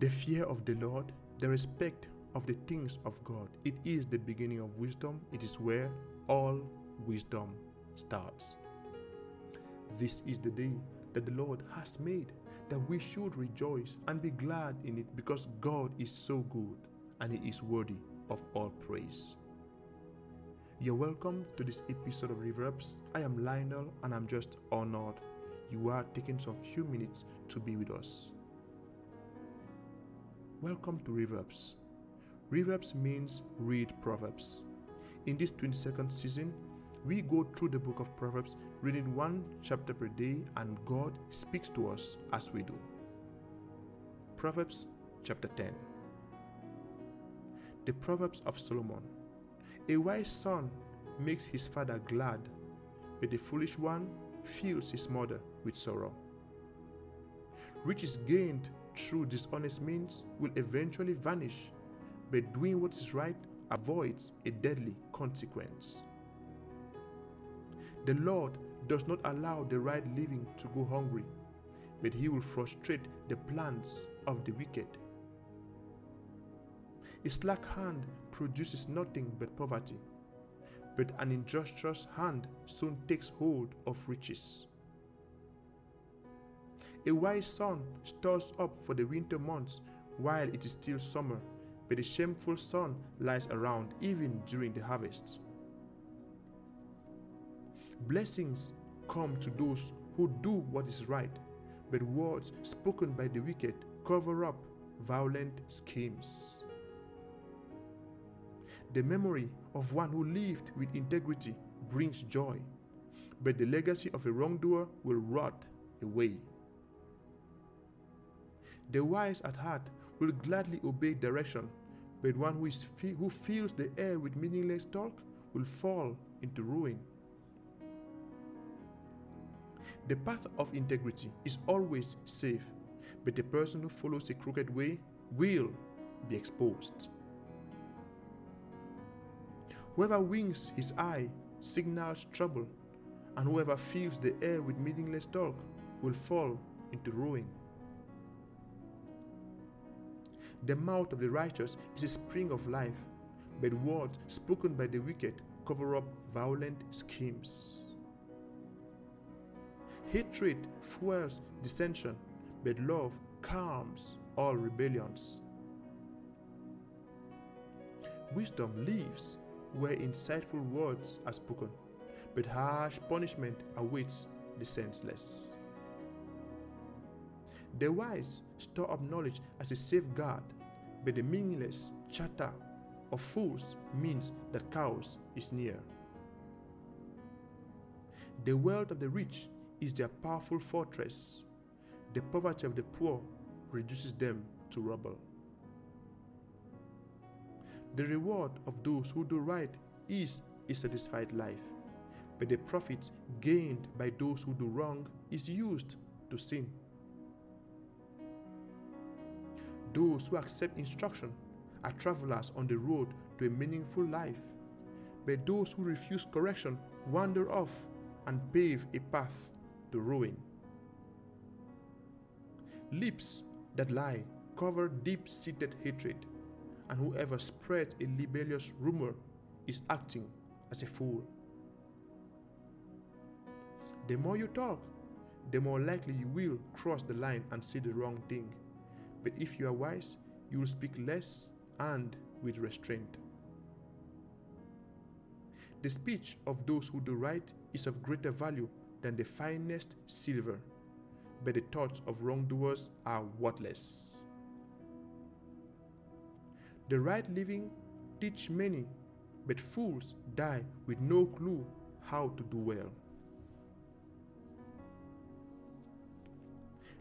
The fear of the Lord, the respect of the things of God, it is the beginning of wisdom. It is where all wisdom starts. This is the day that the Lord has made, that we should rejoice and be glad in it because God is so good and He is worthy of all praise. You're welcome to this episode of Reverbs. I am Lionel and I'm just honored you are taking some few minutes to be with us. Welcome to Reverbs. Reverbs means read Proverbs. In this 22nd season, we go through the book of Proverbs, reading one chapter per day, and God speaks to us as we do. Proverbs chapter 10 The Proverbs of Solomon A wise son makes his father glad, but the foolish one fills his mother with sorrow. Riches gained through dishonest means will eventually vanish, but doing what is right avoids a deadly consequence. The Lord does not allow the right living to go hungry, but He will frustrate the plans of the wicked. A slack hand produces nothing but poverty, but an industrious hand soon takes hold of riches. A wise son stores up for the winter months while it is still summer, but a shameful son lies around even during the harvest. Blessings come to those who do what is right, but words spoken by the wicked cover up violent schemes. The memory of one who lived with integrity brings joy, but the legacy of a wrongdoer will rot away. The wise at heart will gladly obey direction, but one who, is who fills the air with meaningless talk will fall into ruin. The path of integrity is always safe, but the person who follows a crooked way will be exposed. Whoever winks his eye signals trouble, and whoever fills the air with meaningless talk will fall into ruin. The mouth of the righteous is a spring of life, but words spoken by the wicked cover up violent schemes. Hatred fuels dissension, but love calms all rebellions. Wisdom lives where insightful words are spoken, but harsh punishment awaits the senseless. The wise store up knowledge as a safeguard, but the meaningless chatter of fools means that chaos is near. The wealth of the rich is their powerful fortress. The poverty of the poor reduces them to rubble. The reward of those who do right is a satisfied life, but the profit gained by those who do wrong is used to sin. Those who accept instruction are travelers on the road to a meaningful life, but those who refuse correction wander off and pave a path to ruin. Lips that lie cover deep seated hatred, and whoever spreads a libellous rumor is acting as a fool. The more you talk, the more likely you will cross the line and say the wrong thing. But if you are wise, you will speak less and with restraint. The speech of those who do right is of greater value than the finest silver, but the thoughts of wrongdoers are worthless. The right living teach many, but fools die with no clue how to do well.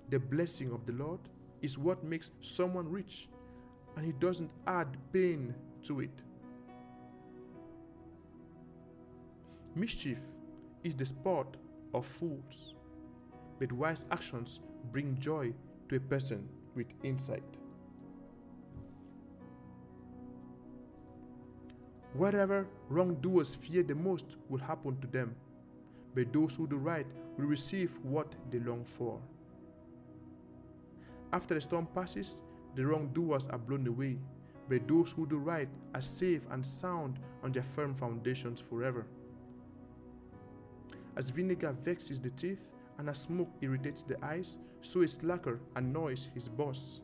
The blessing of the Lord is what makes someone rich, and He doesn't add pain to it. Mischief is the sport of fools, but wise actions bring joy to a person with insight. Whatever wrongdoers fear the most will happen to them, but those who do right will receive what they long for. After the storm passes, The wrongdoers are blown away, but those who do right are safe and sound on their firm foundations forever. As vinegar vexes the teeth and as smoke irritates the eyes, so a slacker annoys his boss.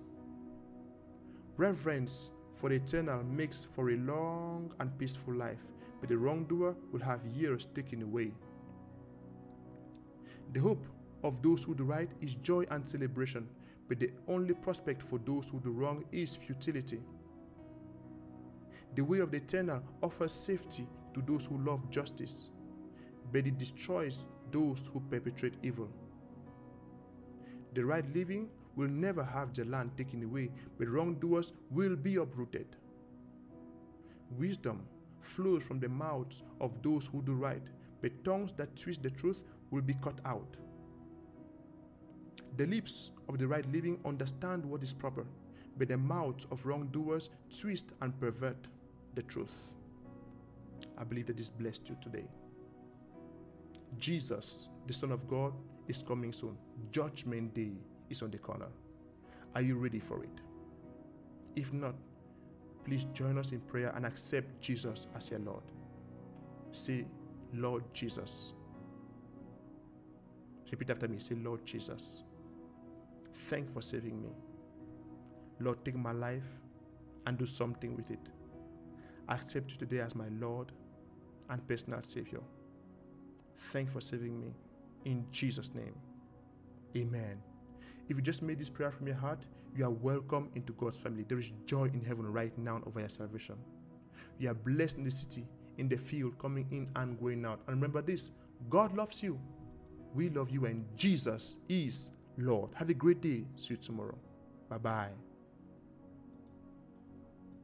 Reverence for the eternal makes for a long and peaceful life, but the wrongdoer will have years taken away. The hope of those who do right is joy and celebration, but the only prospect for those who do wrong is futility. The way of the eternal offers safety to those who love justice, but it destroys those who perpetrate evil. The right living will never have their land taken away, but wrongdoers will be uprooted. Wisdom flows from the mouths of those who do right, but tongues that twist the truth will be cut out. The lips of the right living understand what is proper, but the mouths of wrongdoers twist and pervert the truth. I believe that this blessed you today. Jesus, the Son of God, is coming soon. Judgment Day is on the corner. Are you ready for it? If not, please join us in prayer and accept Jesus as your Lord. Say, Lord Jesus. Repeat after me. Say, Lord Jesus. Thank for saving me. Lord, take my life and do something with it. I accept you today as my Lord and personal Savior. Thank for saving me. In Jesus' name. Amen. If you just made this prayer from your heart, you are welcome into God's family. There is joy in heaven right now over your salvation. You are blessed in the city, in the field, coming in and going out. And remember this God loves you. We love you, and Jesus is Lord. Have a great day. See you tomorrow. Bye bye.